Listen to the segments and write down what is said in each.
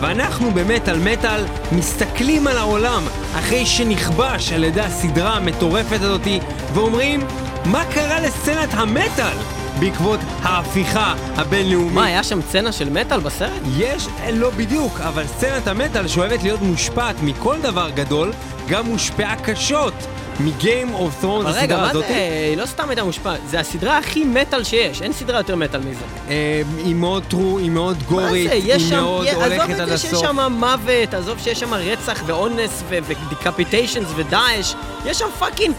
ואנחנו במטאל מטאל מסתכלים על העולם אחרי שנכבש על ידי הסדרה המטורפת הזאתי ואומרים מה קרה לסצנת המטאל בעקבות ההפיכה הבינלאומית. מה, היה שם סצנה של מטאל בסרט? יש, לא בדיוק, אבל סצנת המטאל שאוהבת להיות מושפעת מכל דבר גדול, גם מושפעה קשות מגיים אוף ת'רונס, אבל רגע, מה זה? היא לא סתם הייתה מושפעת, זה הסדרה הכי מטאל שיש, אין סדרה יותר מטאל מזה. אה, היא מאוד טרו, היא מאוד גורית, היא מאוד הולכת עזוב עד את זה שיש הסוף. שם מוות, עזוב שיש שם רצח ואונס ו decapitations ודאעש, יש שם fucking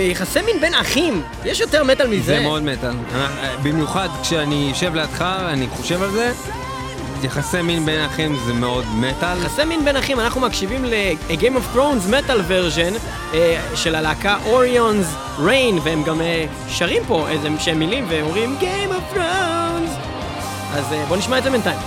יחסי מין בין אחים, יש יותר מטאל מזה. זה מאוד מטאל. אה, במיוחד כשאני יושב לידך, אני חושב על זה, יחסי מין בין אחים זה מאוד מטאל. יחסי מין בין אחים, אנחנו מקשיבים ל-Game of Thrones version אה, של הלהקה Orion's Reign, והם גם אה, שרים פה איזה שהם מילים ואומרים Game of Thrones. אז אה, בוא נשמע את זה בינתיים.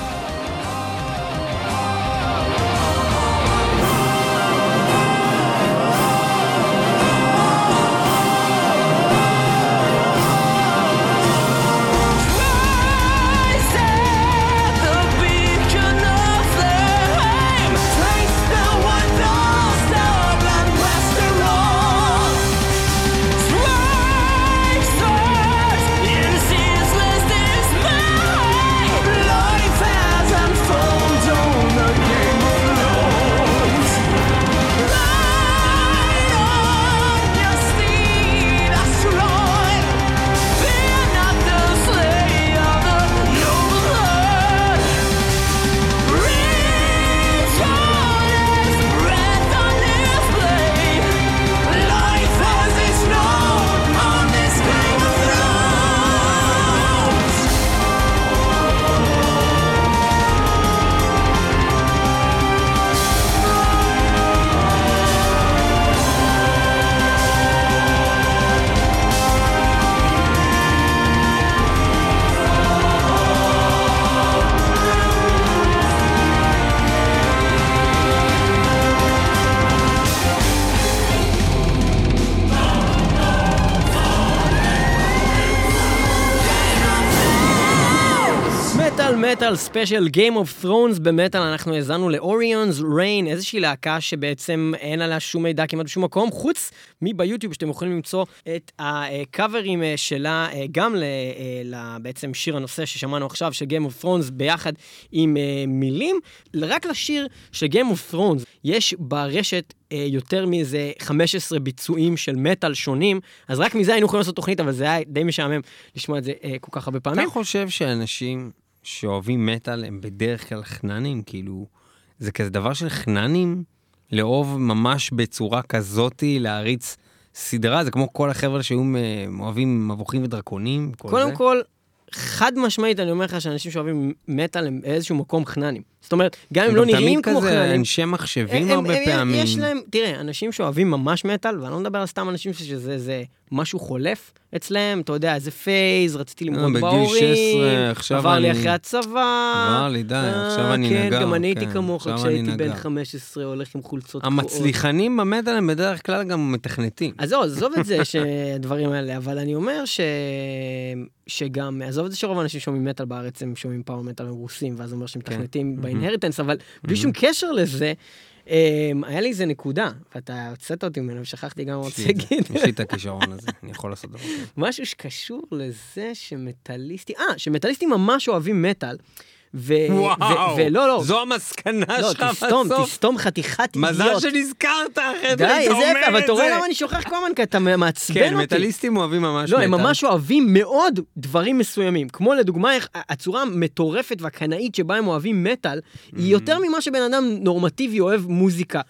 מטאל ספיישל Game of Thrones במטאל אנחנו האזנו לאוריונס ריין איזושהי להקה שבעצם אין עליה שום מידע כמעט בשום מקום חוץ מביוטיוב שאתם יכולים למצוא את הקאברים אה, שלה אה, גם אה, בעצם שיר הנושא ששמענו עכשיו של Game of Thrones ביחד עם מילים רק לשיר של Game of Thrones יש ברשת יותר מאיזה 15 ביצועים של מטאל שונים, אז רק מזה היינו יכולים לעשות תוכנית, אבל זה היה די משעמם לשמוע את זה אה, כל כך הרבה פעמים. אתה חושב שאנשים שאוהבים מטאל הם בדרך כלל חננים? כאילו, זה כזה דבר של חננים? לאהוב ממש בצורה כזאתי, להריץ סדרה? זה כמו כל החבר'ה שהיו אוהבים מבוכים ודרקונים? כל קודם זה? כל, חד משמעית, אני אומר לך שאנשים שאוהבים מטאל הם באיזשהו מקום חננים. זאת אומרת, גם אם לא תמיד נראים כמו כזה חננים... אנשי מחשבים הם- הרבה הם- פעמים. יש להם, תראה, אנשים שאוהבים ממש מטאל, ואני לא מדבר על סתם אנשים שזה זה משהו חולף אצלם, אתה יודע, איזה phase, רציתי למרוד אה, בגיל בהורים, 16, עכשיו עבר לי אני- אחרי הצבא. עבר לי, די, אה, עכשיו אני כן, נגר, גם אני הייתי כן, כמוך כשהייתי בן נגר. 15, הולך עם חולצות קרועות. המצליחנים במטאל הם בדרך כלל גם מתכנתים. אז זהו, עזוב את זה, שהדברים האלה, אבל אני אומר ש... שגם, עזוב את זה שרוב האנשים שומעים מטאל בארץ, הם שומעים power metal הם רוסים, ואז אומר שהם כן. מתכנתים ב inheritance, אבל בלי שום קשר לזה, אמ, היה לי איזה נקודה, ואתה הוצאת אותי ממנו ושכחתי גם מה זה, להגיד. יש לי את הכישרון הזה, אני יכול לעשות דבר כזה. משהו שקשור לזה שמטאליסטים, אה, שמטאליסטים ממש אוהבים מטאל. ו... וואו, ו... ולא, לא, זו המסקנה לא, שלך תסתום, בסוף. תסתום חתיכת מזל אידיוט. שנזכרת אחרי די, זה, היית אומר יפה, אבל את אתה רואה זה. למה אני שוכח כל הזמן, כי אתה מעצבן כן, אותי. מטאליסטים אוהבים ממש לא, מטאל. הם ממש אוהבים מאוד דברים מסוימים. כמו לדוגמה, הצורה המטורפת והקנאית שבה הם אוהבים מטאל, היא יותר ממה שבן אדם נורמטיבי אוהב מוזיקה.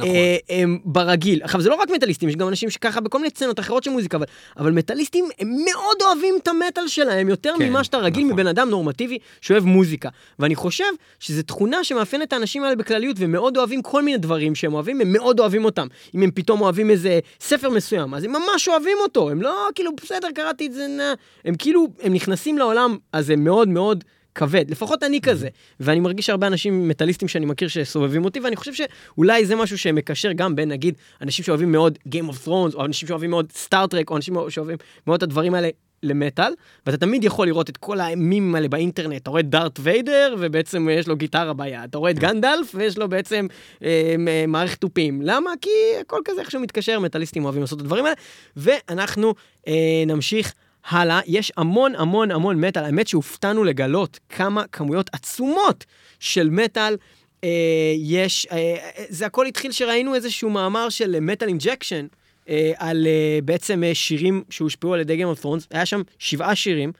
נכון. אה, אה, ברגיל. עכשיו, זה לא רק מטאליסטים, יש גם אנשים שככה בכל מיני סצנות אחרות של מוזיקה, אבל, אבל מטאליסטים הם מאוד אוהבים את המטאל שלהם, יותר כן, ממה שאתה רגיל נכון. מבן אדם נורמטיבי שאוהב מוזיקה. ואני חושב שזו תכונה שמאפיינת את האנשים האלה בכלליות, והם מאוד אוהבים כל מיני דברים שהם אוהבים, הם מאוד אוהבים אותם. אם הם פתאום אוהבים איזה ספר מסוים, אז הם ממש אוהבים אותו, הם לא כאילו, בסדר, קראתי את זה, נא. הם כאילו, הם נכנסים לעולם, אז הם מאוד מאוד... כבד, לפחות אני כזה, ואני מרגיש שהרבה אנשים מטאליסטים שאני מכיר שסובבים אותי, ואני חושב שאולי זה משהו שמקשר גם בין נגיד אנשים שאוהבים מאוד Game of Thrones, או אנשים שאוהבים מאוד סטארט-טרק, או אנשים שאוהבים מאוד את הדברים האלה למטאל, ואתה תמיד יכול לראות את כל המימים האלה באינטרנט, אתה רואה את דארט ויידר, ובעצם יש לו גיטרה ביד, אתה רואה את גנדלף, ויש לו בעצם אה, מ- מערכת תופים. למה? כי הכל כזה איכשהו מתקשר, מטאליסטים אוהבים לעשות את הדברים האלה, ואנחנו אה, נמשיך. הלאה, יש המון המון המון מטאל, האמת שהופתענו לגלות כמה כמויות עצומות של מטאל אה, יש, אה, זה הכל התחיל שראינו איזשהו מאמר של Metal Injection, אה, על אה, בעצם אה, שירים שהושפעו על ידי of Thrones, היה שם שבעה שירים,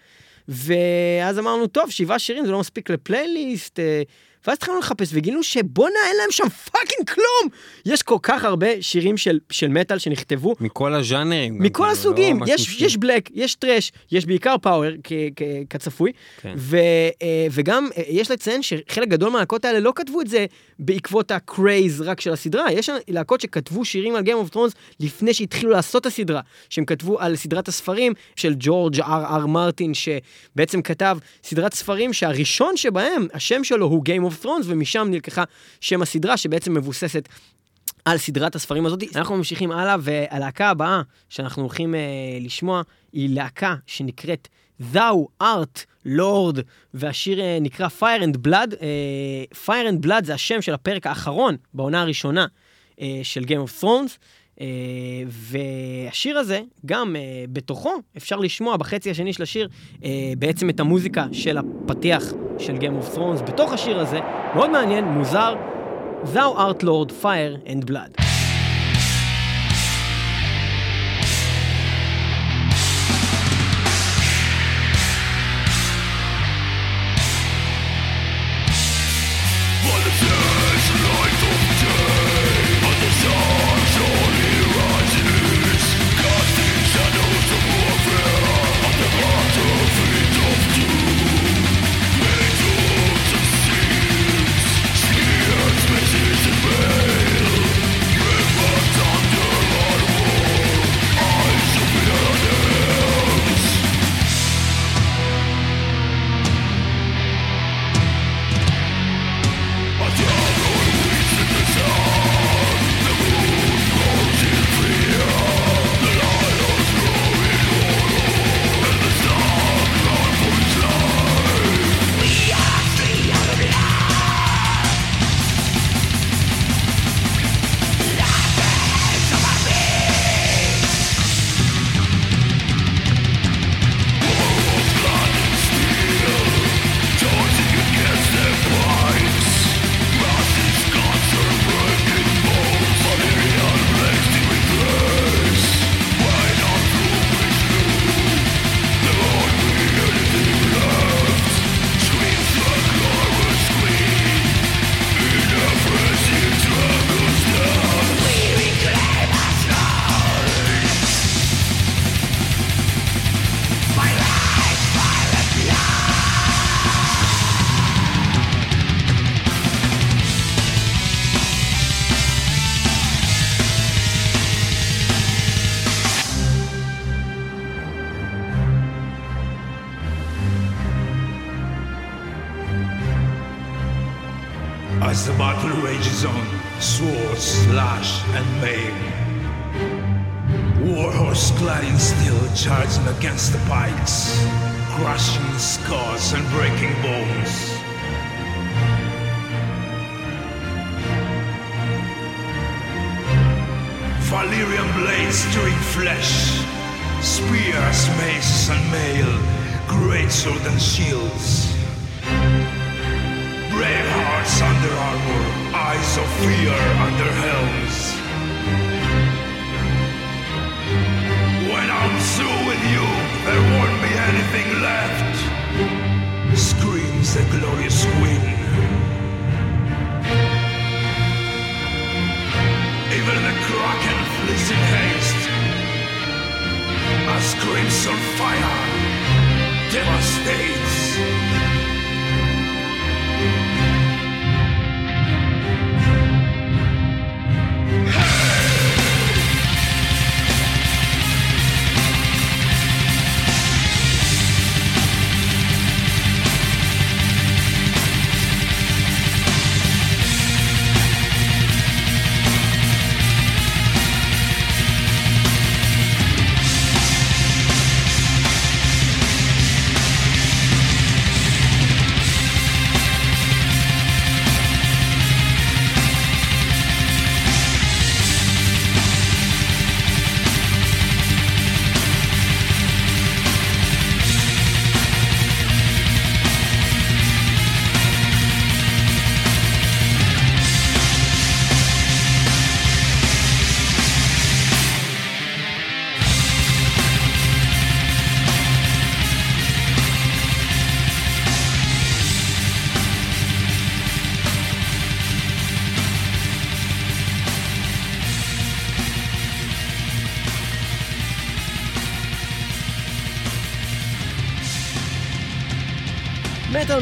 ואז אמרנו, טוב, שבעה שירים זה לא מספיק לפלייליסט, אה, ואז התחלנו לחפש וגילינו שבואנה אין להם שם fucking כלום! יש כל כך הרבה שירים של, של מטאל שנכתבו, מכל הז'אנרים. מכל כאילו, הסוגים, לא יש, יש בלק, יש טרש, יש בעיקר פאוור כ- כ- כצפוי, כן. ו, אה, וגם אה, יש לציין שחלק גדול מהלהקות האלה לא כתבו את זה בעקבות הקרייז רק של הסדרה, יש להקות שכתבו שירים על Game of Thrones לפני שהתחילו לעשות את הסדרה, שהם כתבו על סדרת הספרים של ג'ורג' אר אר מרטין, שבעצם כתב סדרת ספרים שהראשון שבהם, השם שלו הוא Game of Thrones, ומשם נלקחה שם הסדרה שבעצם מבוססת על סדרת הספרים הזאת. אנחנו ממשיכים הלאה, והלהקה הבאה שאנחנו הולכים אה, לשמוע היא להקה שנקראת Thou art Lord, והשיר אה, נקרא Fire and Blood. אה, Fire and Blood זה השם של הפרק האחרון בעונה הראשונה אה, של Game of Thrones. אה, והשיר הזה, גם אה, בתוכו אפשר לשמוע בחצי השני של השיר אה, בעצם את המוזיקה של הפתיח של Game of Thrones בתוך השיר הזה. מאוד מעניין, מוזר. Thou art Lord, fire and blood.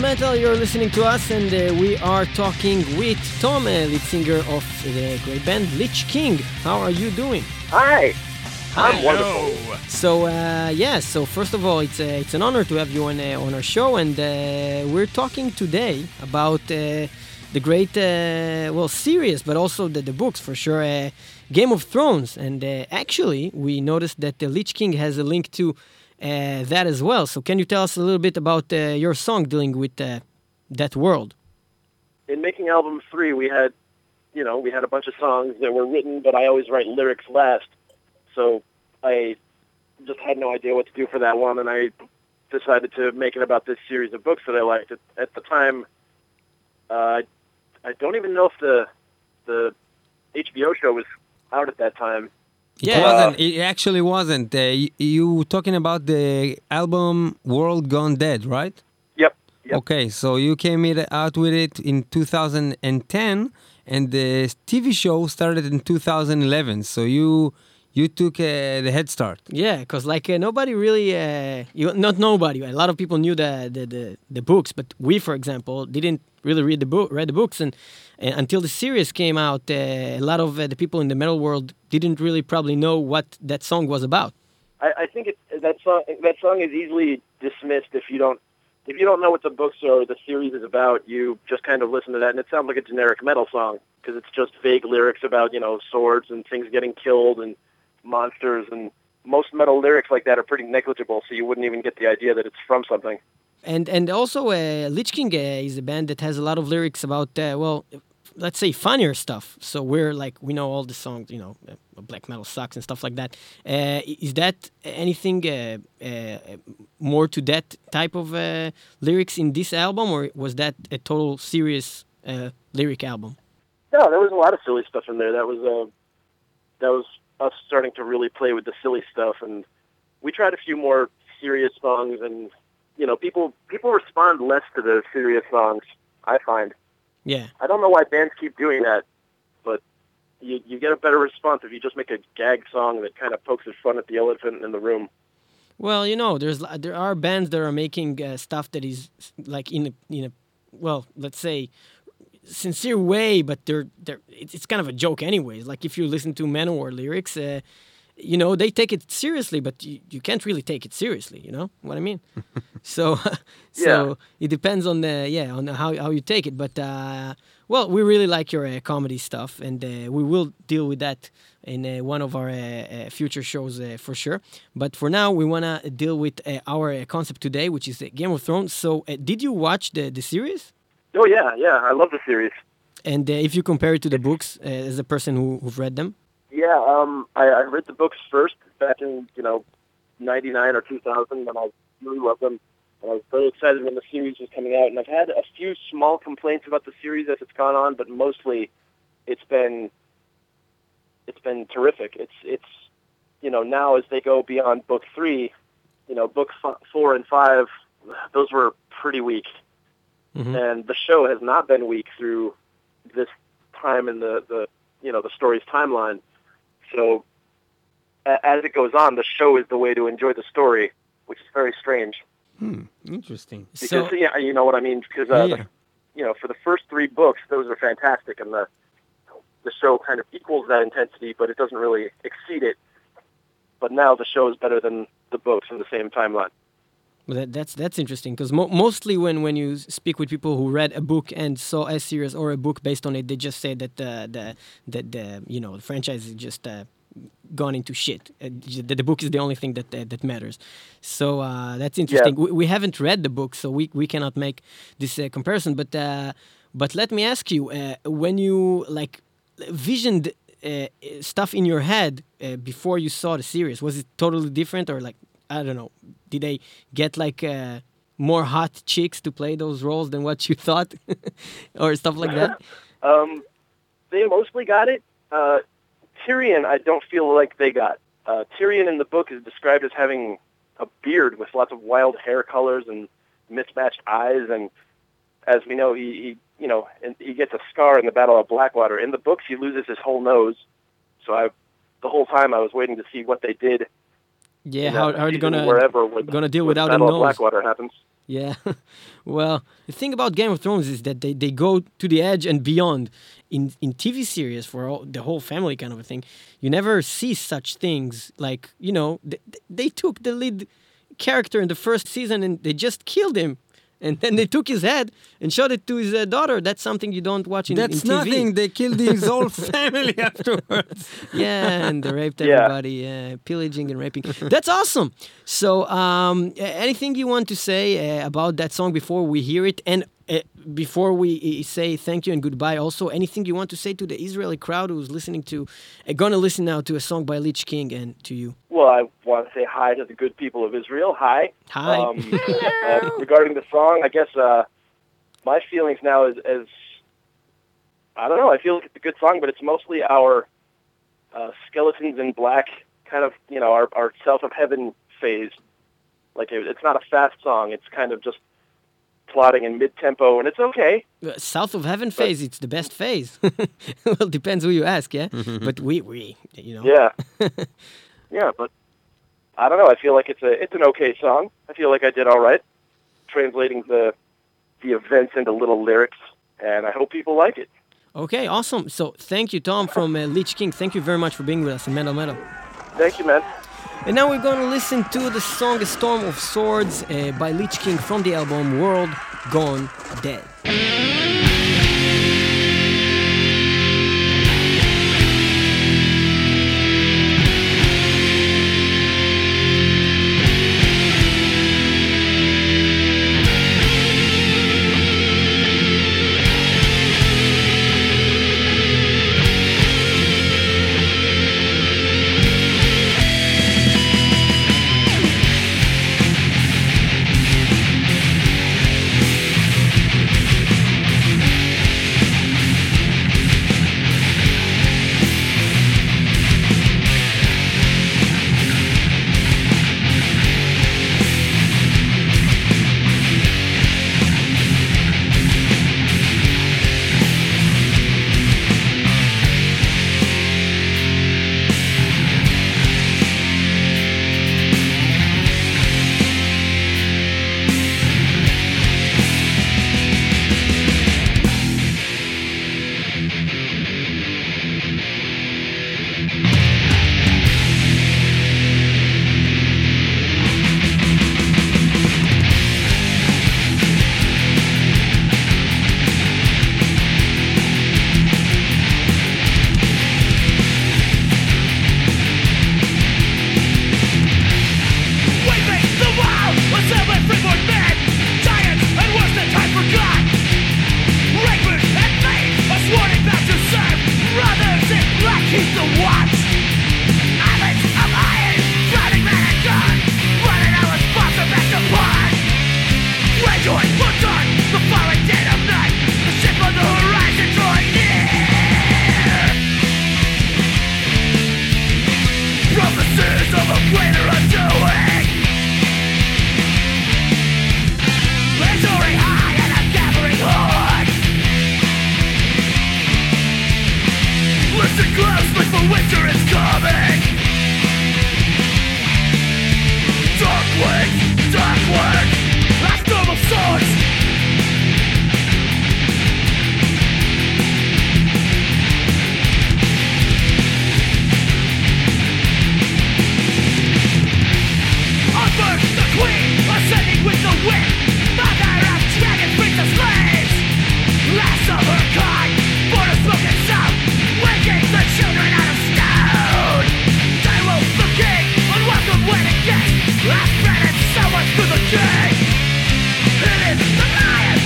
Metal Metal, you're listening to us, and uh, we are talking with Tom, uh, lead singer of the great band Lich King. How are you doing? Hi. I'm wonderful. So uh, yeah, so first of all, it's uh, it's an honor to have you on uh, on our show, and uh, we're talking today about uh, the great uh, well series, but also the, the books for sure, uh, Game of Thrones, and uh, actually we noticed that the Lich King has a link to that as well. So can you tell us a little bit about uh, your song dealing with uh, that world? In making album three, we had, you know, we had a bunch of songs that were written, but I always write lyrics last. So I just had no idea what to do for that one, and I decided to make it about this series of books that I liked. At, at the time, uh, I don't even know if the the HBO show was out at that time. It wasn't. It actually wasn't. Uh, you, you talking about the album World Gone Dead, right? Yep. Yep. Okay, so you came it, out with it in 2010, and the TV show started in 2011. So you you took uh, the head start. Yeah, because like uh, nobody really, uh, you, not nobody, a lot of people knew the, the the the books, but we, for example, didn't really read the book, read the books, and, and until the series came out, uh, a lot of uh, the people in the metal world didn't really probably know what that song was about. I, I think it, that song that song is easily dismissed if you don't if you don't know what the books or the series is about. You just kind of listen to that, and it sounds like a generic metal song because it's just vague lyrics about you know swords and things getting killed and monsters, and most metal lyrics like that are pretty negligible, so you wouldn't even get the idea that it's from something. And and also, uh, Lich King uh, is a band that has a lot of lyrics about uh, well, let's say funnier stuff. So we're like we know all the songs, you know, uh, black metal sucks and stuff like that. Uh, is that anything uh, uh, more to that type of uh, lyrics in this album, or was that a total serious uh, lyric album? No, there was a lot of silly stuff in there. That was uh, that was us starting to really play with the silly stuff, and we tried a few more serious songs, and you know, people people respond less to the serious songs. I find. Yeah. I don't know why bands keep doing that, but you you get a better response if you just make a gag song that kind of pokes fun at the elephant in the room. Well, you know, there's there are bands that are making uh, stuff that is like in a in a well, let's say sincere way, but they're they're it's, kind of a joke anyways. Like if you listen to Manowar lyrics, uh, you know, they take it seriously, but you, you can't really take it seriously. You know what I mean? so so it depends on the yeah on how how you take it. But uh, well, we really like your uh, comedy stuff, and uh, we will deal with that in uh, one of our uh, future shows uh, for sure. But for now, we wanna deal with uh, our uh, concept today, which is uh, Game of Thrones. So, uh, did you watch the the series? Oh yeah, yeah, I love the series. And uh, if you compare it to the books, uh, as a person who, who've read them, Yeah, um, I, I read the books first back in you know '99 or 2000, and I really loved them. And I was very excited when the series was coming out. And I've had a few small complaints about the series as it's gone on, but mostly it's been it's been terrific. It's it's you know now as they go beyond book three, you know book f- four and five, those were pretty weak, Mhm. and the show has not been weak through this time in the the you know the story's timeline. So a- as it goes on, the show is the way to enjoy the story, which which is very strange. Hmm, interesting. Because So, yeah, you know what I mean. Because uh, Yeah. the, you know, for the first three books, those are fantastic, and the the show kind of equals that intensity, but it doesn't really exceed it. But now the show is better than the books in the same timeline. Well, that, that's that's interesting because mo- mostly when, when you speak with people who read a book and saw a series or a book based on it, they just say that the the the, the you know the franchise is just uh, gone into shit. Uh, the, the book is the only thing that uh, that matters. So uh, that's interesting. We, we haven't read the book, so we, we cannot make this uh, comparison. But uh, but let me ask you, uh, when you like visioned uh, stuff in your head uh, before you saw the series, was it totally different or like I don't know? Did they get like uh, more hot chicks to play those roles than what you thought, or stuff like that? Um, they mostly got it. Uh, Tyrion, I don't feel like they got. Uh, Tyrion in the book is described as having a beard with lots of wild hair colors and mismatched eyes, and as we know, he, he you know, he gets a scar in the Battle of Blackwater. In the books, he loses his whole nose. So I, the whole time, I was waiting to see what they did. Yeah, how, how are they season, gonna wherever where the- gonna deal the without a Battle nose? Blackwater happens. Yeah. well, the thing about Game of Thrones is that they, they go to the edge and beyond. In in TV series for all, the whole family kind of a thing, you never see such things. Like you know, they, they took the lead character in the first season and they just killed him, and then they took his head and showed it to his uh, daughter. That's something you don't watch in, That's in TV. nothing. They killed his whole family afterwards. Yeah, and they raped Yeah. everybody, uh, pillaging and raping. That's awesome. So, um, anything you want to say uh, about that song before we hear it, and uh, before we uh, say thank you and goodbye? Also, anything you want to say to the Israeli crowd who's listening to, uh, gonna listen now to a song by Lich King and to you? Well, I want to say hi to the good people of Israel. Hi. Hi. Um, uh, regarding the song, I guess uh, my feelings now is, is I don't know. I feel like it's a good song, but it's mostly our uh, skeletons in black kind of you know our our south of heaven phase. Like it, it's not a fast song. It's kind of just plodding in mid tempo, and it's okay. Uh, South of Heaven phase, it's the best phase. well, depends who you ask, yeah. but we, we, you know. Yeah. yeah, but I don't know. I feel like it's a it's an okay song. I feel like I did all right translating the the events into little lyrics, and I hope people like it. Okay, awesome. So, thank you, Tom from uh, Lich King. Thank you very much for being with us in Metal Metal. Thank you, man. And now we're to listen to the song Storm of Swords uh, by Lich King from the album World Gone Dead.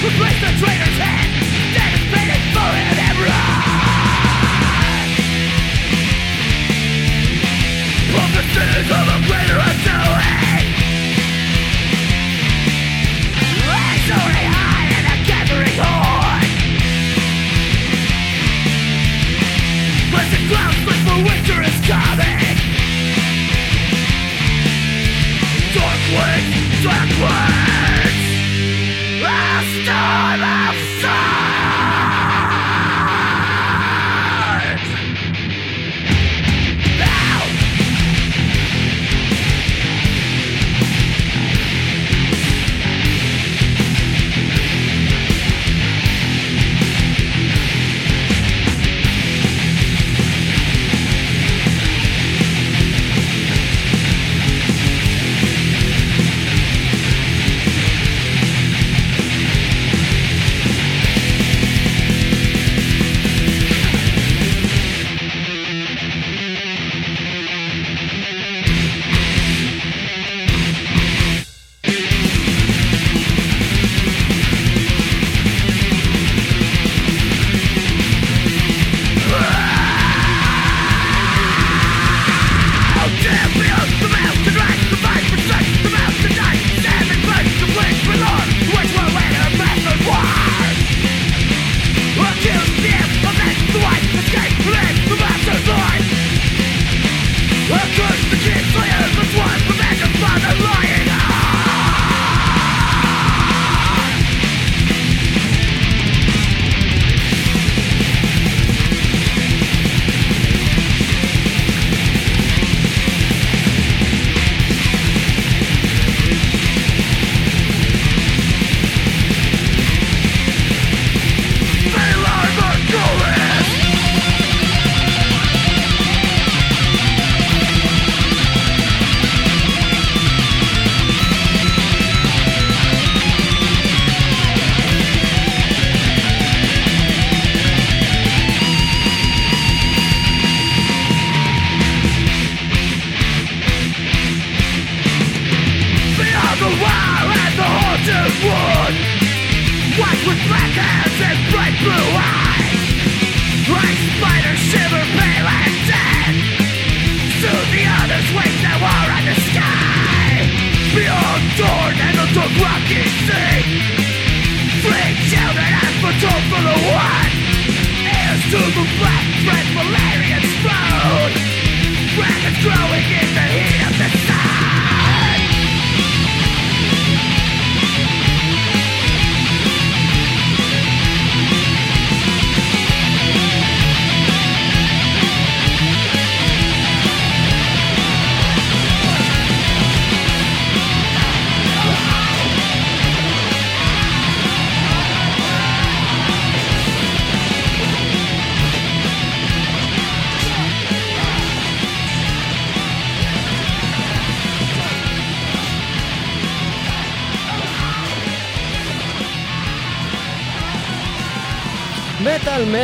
Replace the traitor.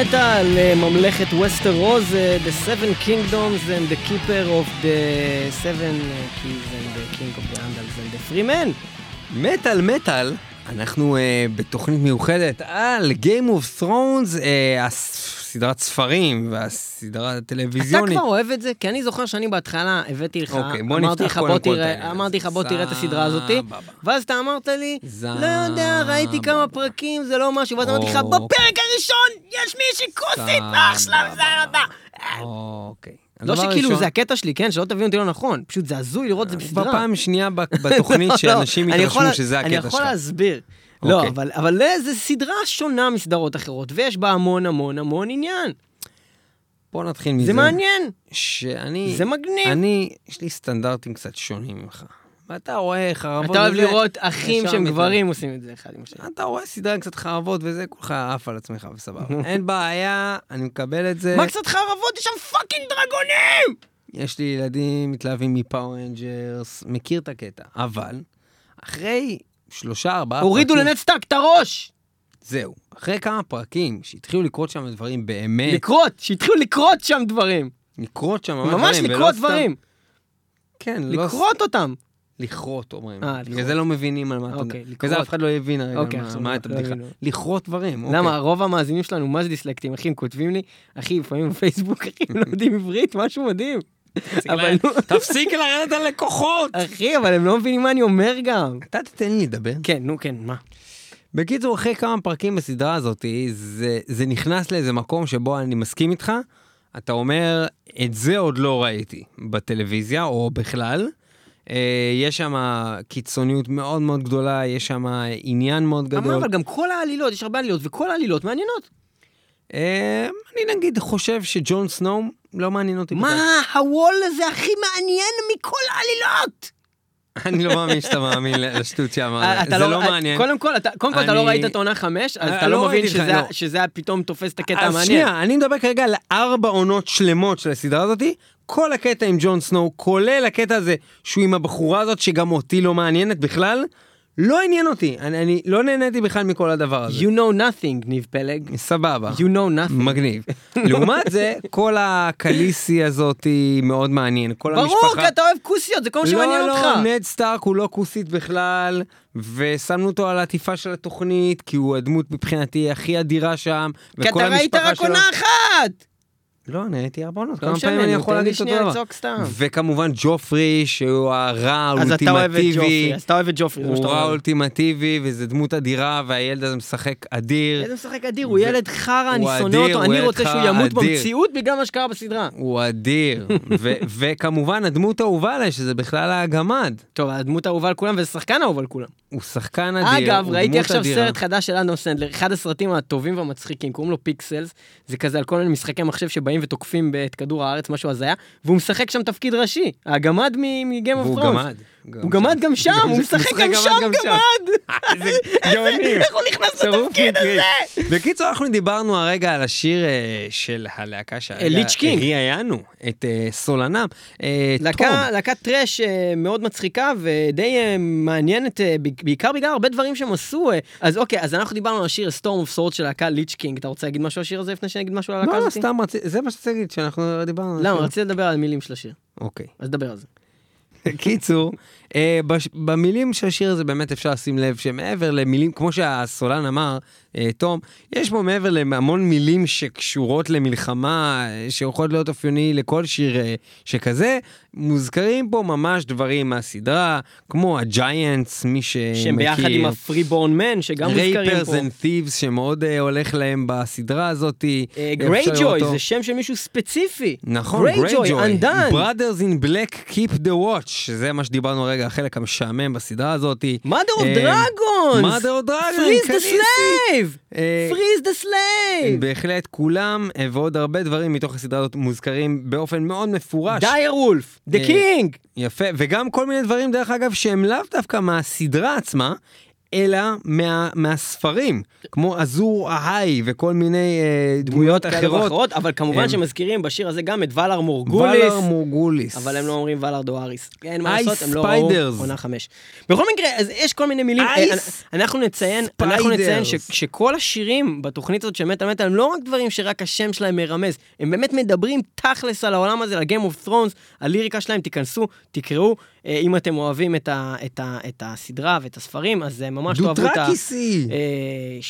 מטאל מטאל, אה, ממלכת וסטרוס, אה, The Seven Kingdoms and the Keeper of the Seven אה, Keys and the King of the Andals and the Free Men. מטאל מטאל, אנחנו uh, בתוכנית מיוחדת על Game of Thrones, uh, הסדרת ספרים והסדרה אתה הטלוויזיונית. כבר אוהב את זה? כי אני זוכר שאני בהתחלה הבאתי לך, אוקיי, בוא אמרתי לך בוא תראה. אמרתי לך בוא תראה את הסדרה הזאתי. ואז אתה אמרת לי. לא יודע, ראיתי כמה פרקים, זה לא משהו, ואז אמרתי לך, אוקיי. בפרק הראשון יש מישהי כוסית. אח שלה, וזה. אוקיי. לא שכאילו זה הקטע שלי, כן? שלא תבינו אותי לא נכון, פשוט זה הזוי לראות את זה בסדרה. בפעם שנייה בתוכנית לא, שאנשים לא, אני יכול- התרשמו שזה אני הקטע יכול שלך. להסביר. לא, אוקיי. אבל, אבל זו סדרה שונה מסדרות אחרות, ויש בה המון המון המון עניין. בוא נתחיל מזה. זה מעניין, שאני... זה מגניב. אני, יש לי סטנדרטים קצת שונים ממך. ואתה רואה חרבות אתה אוהב וזה, לראות אחים שהם. גברים עושים את זה אחד עם השני. אתה רואה סדרה קצת חרבות וזה, כולך עף על עצמך וסבבה. אין בעיה, אני מקבל את זה. מה קצת חרבות? יש שם fucking דרגונים! יש לי ילדים מתלהבים מ Power Rangers, מכיר את הקטע. אבל, אחרי שלושה, ארבעה פרקים... הורידו לנד סטארק את הראש! זהו. אחרי כמה פרקים שהתחילו לקרות שם דברים באמת, לקרות, שהתחילו לקרות שם דברים. לקרות שם ממש, ממש דברים, ולא לקרות סתם- דברים. כן, לא... לקרות אותם. לכרות אומרים. אה, בגלל. זה לא מבינים על מה אתה אוקיי. לכרות. וזה אף אחד לא הבין הרגע אוקיי, מה- לא את הבדיחה. הבינו. לכרות דברים. אוקיי. למה, רוב המאזינים שלנו מה זה דיסלקטים, אחי, הם כותבים לי, אחי, לפעמים בפייסבוק, אחי, הם לא יודעים עברית, משהו מדהים. תפסיק לרדת על לקוחות! אחי, אבל הם לא מבינים מה אני אומר גם. אתה תתן לי לדבר. כן, נו, כן, מה? בקיצור, אחרי כמה פרקים בסדרה הזאת, זה, זה נכנס לאיזה מקום שבו אני מסכים איתך, אתה אומר, את זה עוד לא ראיתי בטלוויזיה, או בכלל. אה, יש שם קיצוניות מאוד מאוד גדולה, יש שם עניין מאוד גדול. אבל גם כל העלילות, יש הרבה עלילות, וכל העלילות מעניינות. אה, אני נגיד חושב שג'ון סנואו לא מעניין אותי. מה, ה Wall הזה הכי מעניין מכל העלילות? אני לא מאמין שאתה מאמין לשטות שאמרת, אתה זה לא מעניין. קודם כל, אתה- לא ראית את עונה חמש, אז אה, אתה לא לא מבין שזה- לא. פתאום תופס את הקטע אז המעניין. שנייה, אני מדבר כרגע על ארבע עונות שלמות של הסדרה הזאתי, כל הקטע עם ג'ון סנואו, כולל הקטע הזה שהוא עם הבחורה הזאת שגם אותי לא מעניינת בכלל, לא עניין אותי, אני, אני לא נהניתי בכלל מכל הדבר הזה. You know nothing, ניב פלג. סבבה. You know nothing. מגניב. לעומת זה, כל הקליסי הזאתי מאוד מעניין, כל המשפחה... ברור, כי אתה אוהב כוסיות, זה כל מה שמעניין לא, אותך. לא, נד סטארק הוא לא כוסית בכלל, ושמנו אותו על העטיפה של התוכנית, כי הוא הדמות מבחינתי הכי אדירה שם, כי אתה ראית רק עונה אחת! לא, אני הייתי ארבע עונות, לא כמה פעמים אני יכול להגיד אותו דבר. וכמובן ג'ופרי, שהוא הרע האולטימטיבי. אז אתה אוהב את ג'ופרי, זה מה הוא שאתה רע אומר. אולטימטיבי, וזה דמות אדירה, והילד הזה משחק אדיר. איזה משחק אדיר, הוא ילד חרא, אני הוא שונא אותו, הוא אני רוצה שהוא ימות. במציאות בגלל מה שקרה בסדרה. הוא אדיר. וכמובן, הדמות האהובה עליי, שזה בכלל הגמד. טוב, הדמות האהובה על כולם, וזה שחקן אהוב על כולם. הוא שחקן אדיר, אגב, הוא ראיתי עכשיו. סרט חדש של אדם סנדלר, אחד הסרטים הטובים והמצחיקים, קוראים לו Pixels, זה כזה על כל מיני משחקי מחשב שבאים ותוקפים את כדור הארץ, משהו הזיה, והוא משחק שם תפקיד ראשי, הגמד מ Game of Thrones. גמד. הוא גמד גם שם, הוא משחק גם שם גמד! איזה גאוני. איך הוא נכנס לתפקיד הזה? בקיצור, אנחנו דיברנו הרגע על השיר אה, של הלהקה שהרגע Lich King. ראיינו את אה, סולנם. אה, להקת thrash אה, מאוד מצחיקה ודי אה, מעניינת, אה, בעיקר בגלל הרבה דברים שהם עשו. אה. אז אוקיי, אז אנחנו דיברנו על השיר Storm of Swords של להקה Lich King. אתה רוצה להגיד משהו על השיר הזה לפני שאני אגיד משהו על הלהקה לא, לא, הזאת? סתם רציתי, זה מה שרציתי להגיד, שאנחנו דיברנו על למה? השיר. רציתי לדבר על המילים של השיר. אוקיי. אז דבר על זה. קיצור, אה, בש- במילים של השיר הזה באמת אפשר לשים לב שמעבר למילים, כמו שהסולן אמר, אה, תום, יש בו מעבר להמון מילים שקשורות למלחמה, אה, שיכולות להיות אופייני לכל שיר אה, שכזה, מוזכרים פה ממש דברים מהסדרה, כמו ה giants, מי שמכיר. שהם ביחד עם ה freeborn men, שגם מוזכרים rapers פה. and thieves שמאוד אה, הולך להם בסדרה הזאת. Greyjoy זה שם של מישהו ספציפי. נכון, Greyjoy, undone. Brothers in Black Keep the Watch, שזה מה שדיברנו הרגע, החלק המשעמם בסדרה הזאת. mother of אה, dragons! mother of dragons, frees the קליסי. slave! אה, frees the slave! בהחלט כולם אה, ועוד הרבה דברים מתוך הסדרה הזאת מוזכרים באופן מאוד מפורש. dire wolf! the אה, king! יפה, וגם כל מיני דברים, דרך אגב, שהם לאו דווקא מהסדרה עצמה, אלא מה, מהספרים, כמו אזור ההיי וכל מיני אה, דמויות אחרות. ואחרות, אבל כמובן הם- שמזכירים בשיר הזה גם את ולר מורגוליס. ולר מורגוליס. אבל הם לא אומרים ולר דואריס. אין מה לעשות, הם לא ראו. עונה חמש. בכל מקרה, אז יש כל מיני מילים. Ice אה, אנחנו נציין, אנחנו נציין ש-. שכל השירים בתוכנית הזאת של מטה מטה הם לא רק דברים שרק השם שלהם מרמז, הם באמת מדברים תכלס על העולם הזה, על Game of Thrones, הליריקה שלהם, תיכנסו, תקראו. אה, אם אתם אוהבים את ה- את ה- את הסדרה ואת הספרים, אז ממש תאהבו את ה... דוטרקיסי. אה.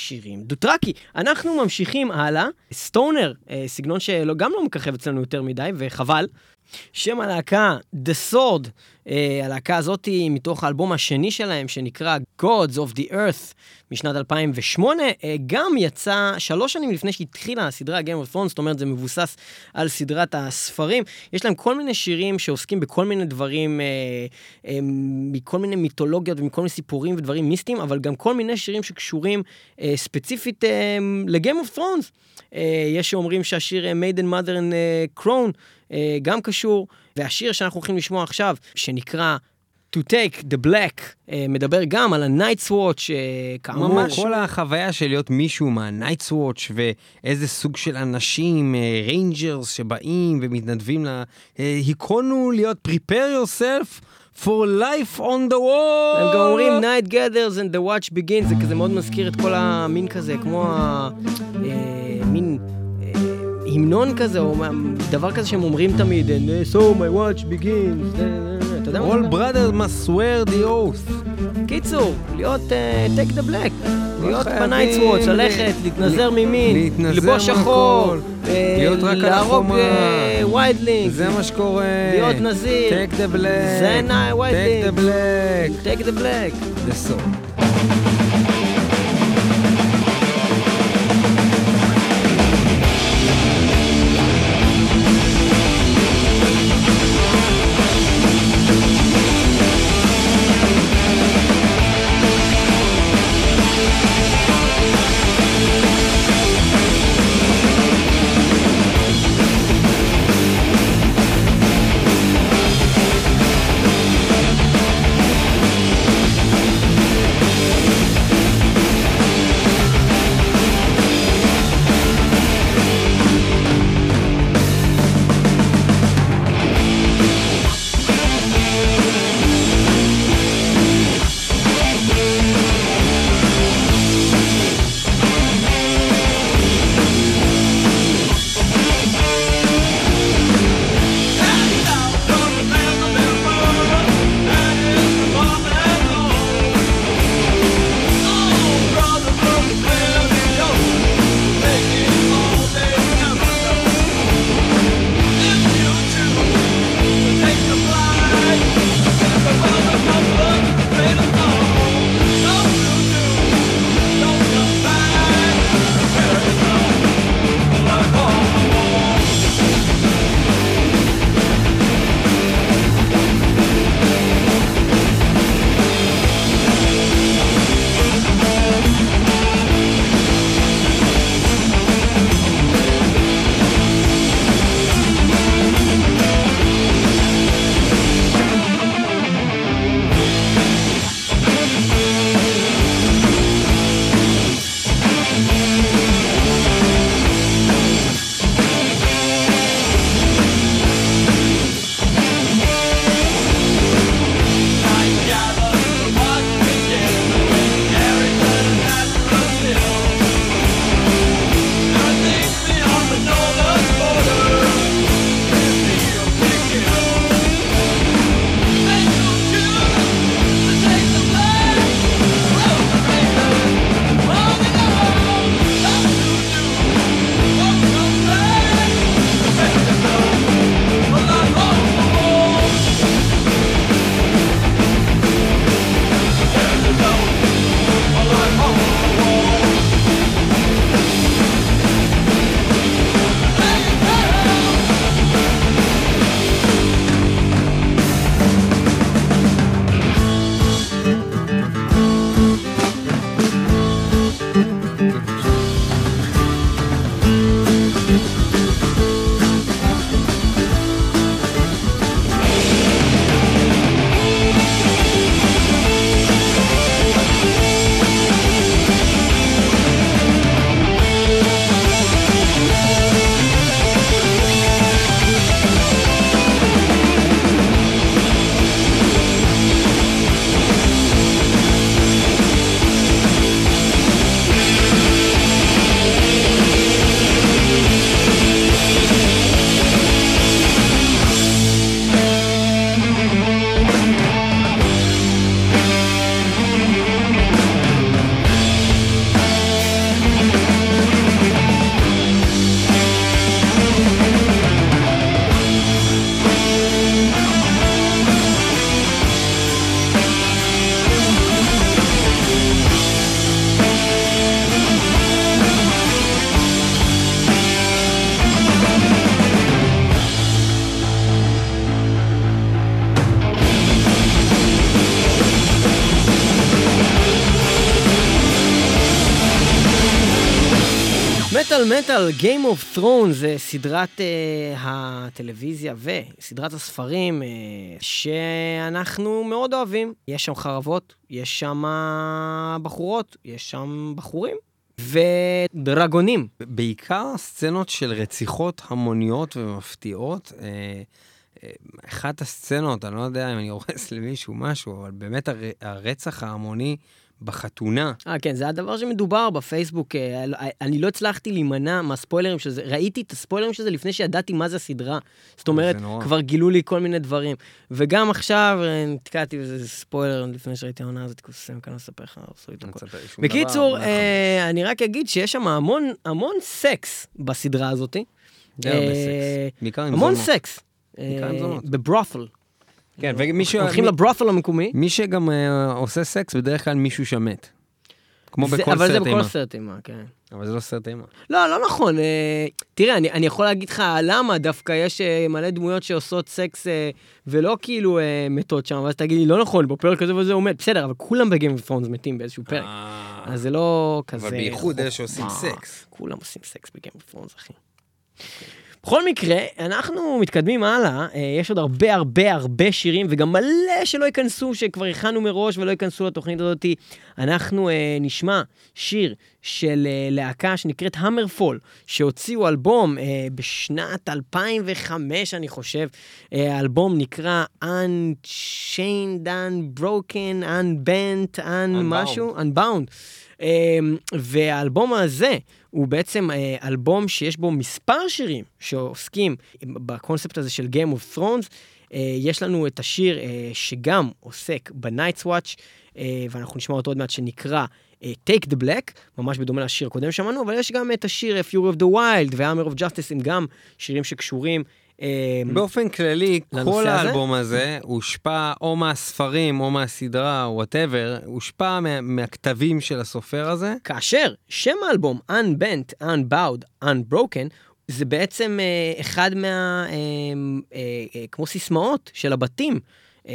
דוטרקי, אנחנו ממשיכים הלאה. סטונר, אה, סגנון שגם לא מככב אצלנו יותר מדי, וחבל. שם הלהקה, The Sword, אה, הלהקה הזאת היא מתוך האלבום השני שלהם, שנקרא Gods of the Earth, משנת 2008, אה, גם יצא שלוש שנים לפני שהתחילה הסדרה Game of Thrones, זאת אומרת זה מבוסס על סדרת הספרים. יש להם כל מיני שירים שעוסקים בכל מיני דברים, אה, אה, מכל מיני מיתולוגיות ומכל מיני סיפורים ודברים מיסטיים, אבל גם כל מיני שירים שקשורים אה, ספציפית אה, ל-Game of Thrones. אה, יש שאומרים שהשיר אה, Maiden Mother and אה, Crown גם קשור, והשיר שאנחנו הולכים לשמוע עכשיו, שנקרא To Take the Black, אה, מדבר גם על ה-Night's Watch, אה, כאמור. ממש כל החוויה של להיות מישהו מה-Night's Watch ואיזה סוג של אנשים, rangers שבאים ומתנדבים ל... אה, היכונו להיות prepare yourself for life on the wall. הם גם אומרים Night Gathers and the Watch Begins, זה כזה מאוד מזכיר את כל המין כזה, כמו ה... אה. אה, המנון כזה, או דבר כזה שהם אומרים תמיד, And so my watch begins, אה, אה, אתה יודע מה All brothers must swear the oath. קיצור, להיות אה, take the black. להיות חייבים בנייטס וואץ', ללכת, להתנזר ממין, ללבוש שחור, מהכל, אה, להיות רק על להרוג החומה. אה, ויידלינג, זה מה שקורה. להיות נזיר. Take the black. זה נאי, white Take the black. take the black. The soul. מטאל, Game of Thrones, סדרת uh, הטלוויזיה וסדרת הספרים uh, שאנחנו מאוד אוהבים. יש שם חרבות, יש שם בחורות, יש שם בחורים ודרגונים. בעיקר סצנות של רציחות המוניות ומפתיעות. אה, אה, אחת הסצנות, אני לא יודע אם אני הורס למישהו משהו, אבל באמת הר, הרצח ההמוני בחתונה, אה, כן, זה הדבר שמדובר בפייסבוק. אה, אני לא הצלחתי להימנע מהספוילרים של זה. ראיתי את הספוילרים של זה לפני שידעתי מה זה הסדרה. זאת אומרת. כבר גילו לי כל מיני דברים. וגם עכשיו אה, נתקעתי באיזה ספוילר לפני שראיתי העונה הזאת, קוסם כאן לספר לך, עשו איתו כל. שום דבר, בקיצור, לא אה, אני רק אגיד שיש שם המון המון סקס בסדרה הזאת. די הרבה אה, סקס. בעיקר עם המון זונות. סקס. בעיקר עם זונות. ב brothel. כן, ומי ש... הולכים ל brothel המקומי. מי שגם אה, עושה סקס, בדרך כלל מישהו שמת. כמו בכל אבל זה סרט בכל אימה. סרט אימה, כן. אבל זה לא סרט אימה. לא, לא נכון. אה, תראה, אני, אני יכול להגיד לך למה דווקא יש אה, מלא דמויות שעושות סקס ולא כאילו מתות שם, ואז תגיד לי, לא נכון, בפרק הזה וזה הוא מת. בסדר, אבל כולם ב Game of Thrones מתים באיזשהו פרק. אז זה לא כזה... אבל בייחוד אלה. שעושים סקס. כולם עושים סקס ב Game of Thrones, אחי. בכל מקרה, אנחנו מתקדמים הלאה, אה, יש עוד הרבה הרבה הרבה שירים, וגם מלא שלא ייכנסו, שכבר הכנו מראש ולא ייכנסו לתוכנית הזאת. אנחנו אה, נשמע שיר של אה, להקה שנקראת המרפול, שהוציאו אלבום אה, בשנת 2005, אני חושב. אה, האלבום נקרא Unchained, Unbroken, Unbent, Un Unbound. משהו, Unbound. אה, והאלבום הזה הוא בעצם אה, אלבום שיש בו מספר שירים שעוסקים בקונספט הזה של Game of Thrones. אה, יש לנו את השיר אה, שגם עוסק ב-Night's Watch, אה, ואנחנו נשמע אותו עוד מעט, שנקרא אה, Take the Black, ממש בדומה לשיר הקודם שמענו, אבל יש גם את השיר Fury of the Wild ו-Hammer of Justice, הם גם שירים שקשורים. אה, באופן כללי, כל? האלבום הזה הושפע או מהספרים או מהסדרה, whatever, הושפע מה- מהכתבים של הסופר הזה. כאשר שם האלבום Unbent, Unbowed, Unbroken, זה בעצם אה, אחד מה... אה, אה, אה, כמו סיסמאות של הבתים אה,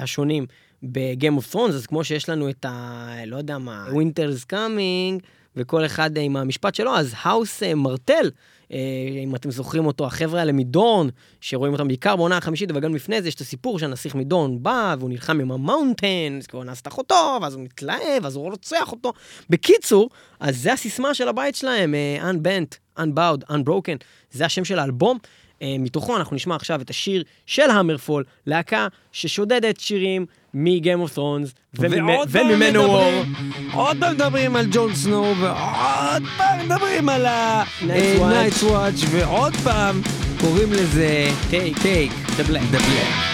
השונים ב-Game of Thrones, אז כמו שיש לנו את ה... לא יודע מה, Winter's Coming, וכל אחד אה, עם המשפט שלו, אז House אה, Martell, אם אתם זוכרים אותו, החבר'ה האלה מדורן, שרואים אותם בעיקר בעונה החמישית, אבל גם לפני זה יש את הסיפור שהנסיך מדורן בא, והוא נלחם עם ה Mountain, כי הוא אנס את אחותו, ואז הוא מתלהב, אז הוא רוצח אותו. בקיצור, אז זה הסיסמה של הבית שלהם, אה, Unbent, Unbowed, Unbroken, זה השם של האלבום. אה, מתוכו אנחנו נשמע עכשיו את השיר של המרפול, להקה ששודדת שירים מ-Game of Thrones וממנו וור. עוד פעם מדברים על ג'ון סנואו, ועוד פעם מדברים על Watch. ה-Night's Watch, ועוד פעם קוראים לזה Take Take the Black.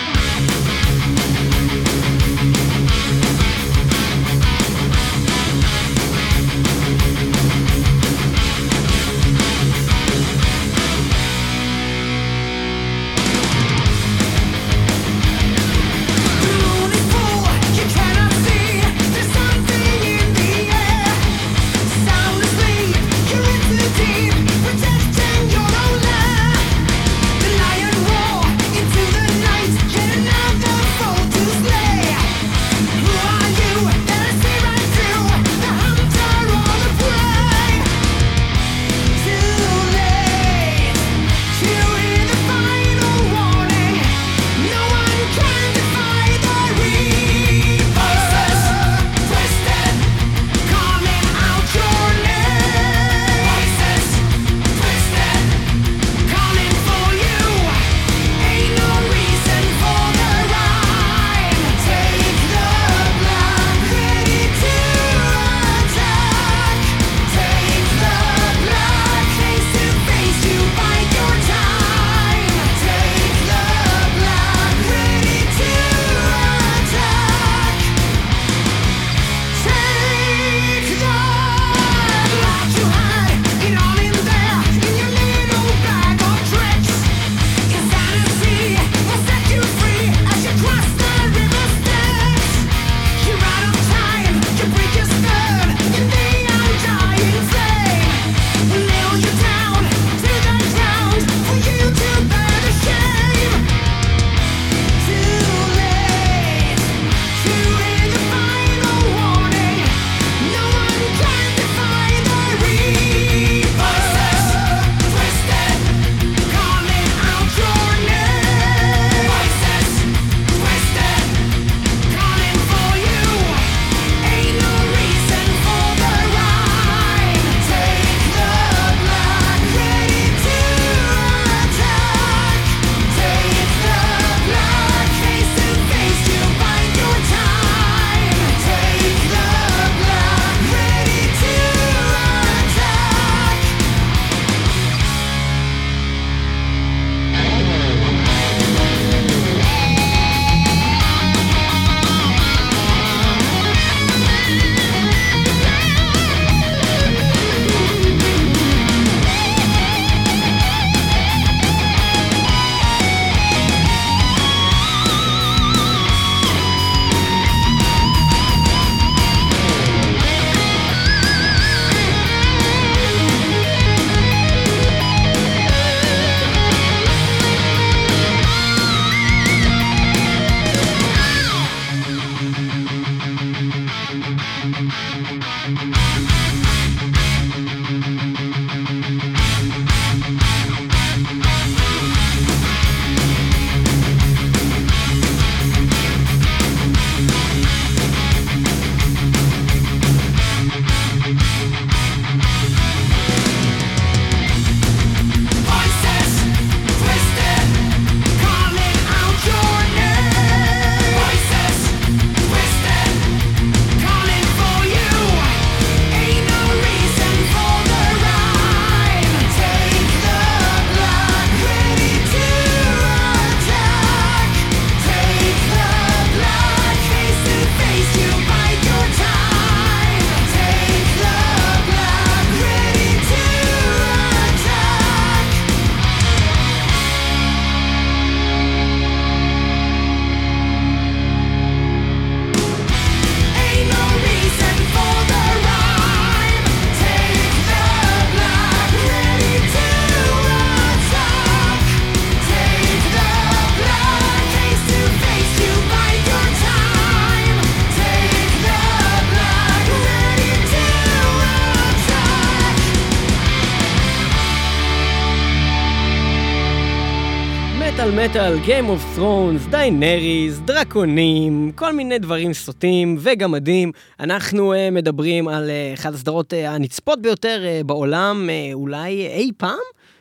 מטאל, Game of Thrones, דיינריז, דרקונים, כל מיני דברים סוטים וגמדים. אנחנו uh, מדברים על uh, אחת הסדרות uh, הנצפות ביותר uh, בעולם, uh, אולי אי פעם.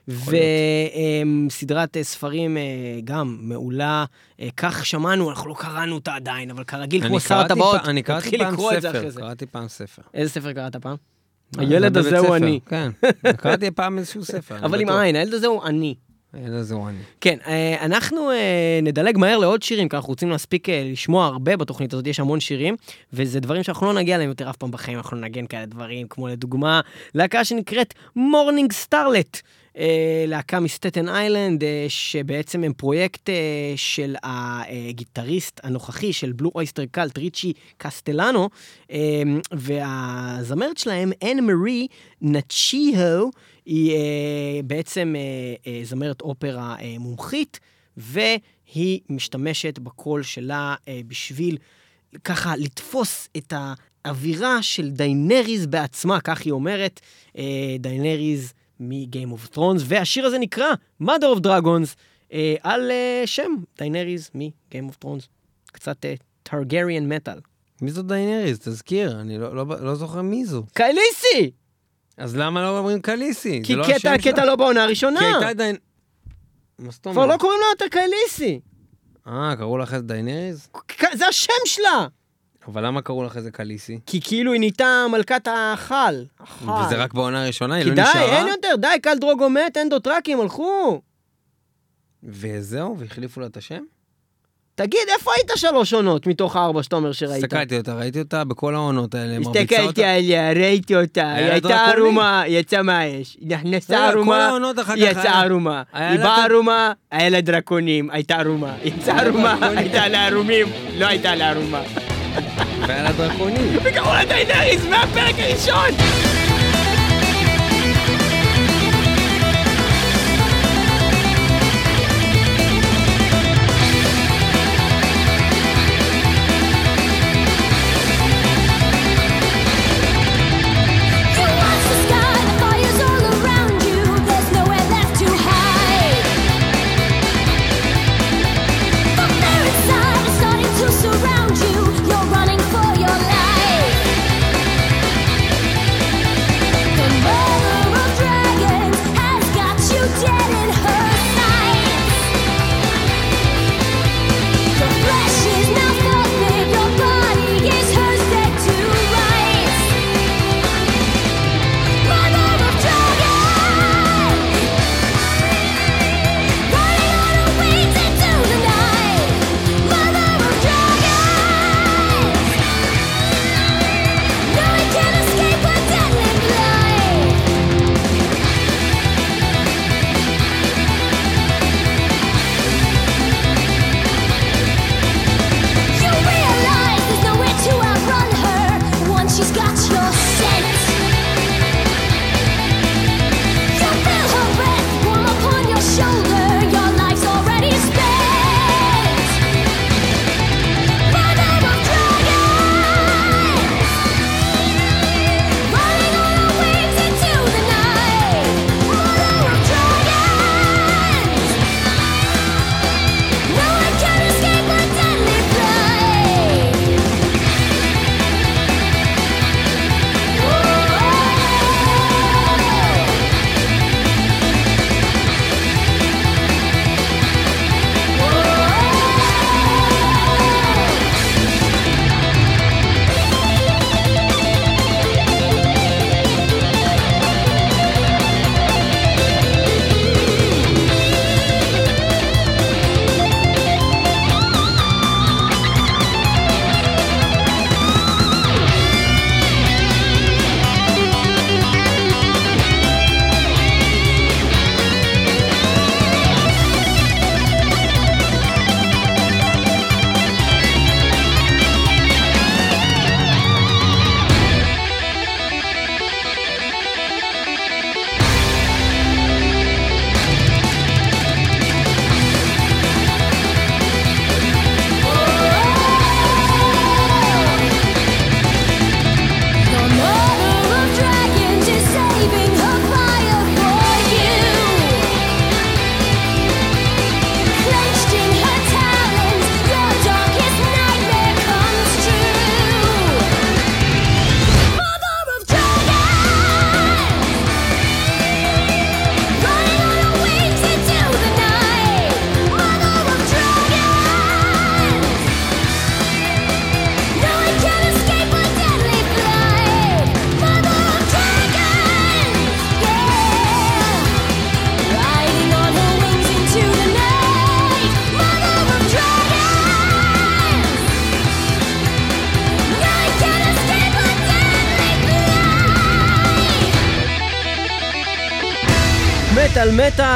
וסדרת uh, ספרים uh, גם מעולה, uh, כך שמענו, אנחנו לא קראנו אותה עדיין, אבל כרגיל, כמו שר הטבעות, פ- אני קראתי פעם ספר. קראתי פעם ספר. איזה ספר קראת פעם? הילד הזה הוא אני. כן, קראתי פעם איזשהו ספר. אבל עם. העין, הילד הזה הוא אני. הוא אני. כן, אה, אנחנו אה, נדלג מהר לעוד שירים, כי אנחנו רוצים להספיק אה, לשמוע הרבה בתוכנית הזאת, יש המון שירים, וזה דברים שאנחנו לא נגיע אליהם יותר אף פעם בחיים, אנחנו נגן כאלה דברים, כמו לדוגמה, להקה שנקראת Morning Starlett. להקה מסטטן איילנד, שבעצם הם פרויקט של הגיטריסט הנוכחי של Blue Öyster Cult, ריצ'י קסטלנו, והזמרת שלהם, אן מרי נצ'יהו, היא אה, בעצם אה, אה, זמרת אופרה אה, מומחית, והיא משתמשת בקול שלה אה, בשביל ככה לתפוס את האווירה של דיינריז בעצמה, כך היא אומרת, אה, דיינריז מ-Game of Thrones, והשיר הזה נקרא Mother of Dragons, אה, על אה, שם דיינריז מ-Game of Thrones. קצת טרגריאן מטאל. מי זו דיינריז? תזכיר, אני לא- לא לא זוכר מי זו. Khaleesi! אז למה לא אומרים Khaleesi? כי זה לא קטע, קטע. לא בעונה הראשונה. כי הייתה דיין... מה זאת כבר אומרת? לא קוראים לה יותר קייליסי. אה, קראו לך איזה דיינריז? ק- זה השם שלה! אבל למה קראו לך איזה קליסי? כי כאילו היא נהייתה מלכת. החל. וזה רק בעונה הראשונה? היא כי לא די, נשארה? אין יותר, די, קל דרוגו מת, אין דותרקים, הלכו. וזהו, והחליפו לה את השם? תגיד, איפה היית שלוש עונות מתוך הארבע שאתה אומר שראית? הסתכלתי אותה, ראיתי אותה בכל העונות האלה, מרביצה הסתכלתי אותה. עליה, ראיתי אותה, היא הייתה? ערומה, יצאה מהאש. נכנסה כל ערומה, יצאה היה- ערומה. היא באה ערומה, היה לה דרקונים, הייתה ערומה. יצאה ערומה. הייתה לה ערומים, לא הייתה לה ערומה. והיה לה דרקונים. וקראו לה דיינריס מהפרק הראשון!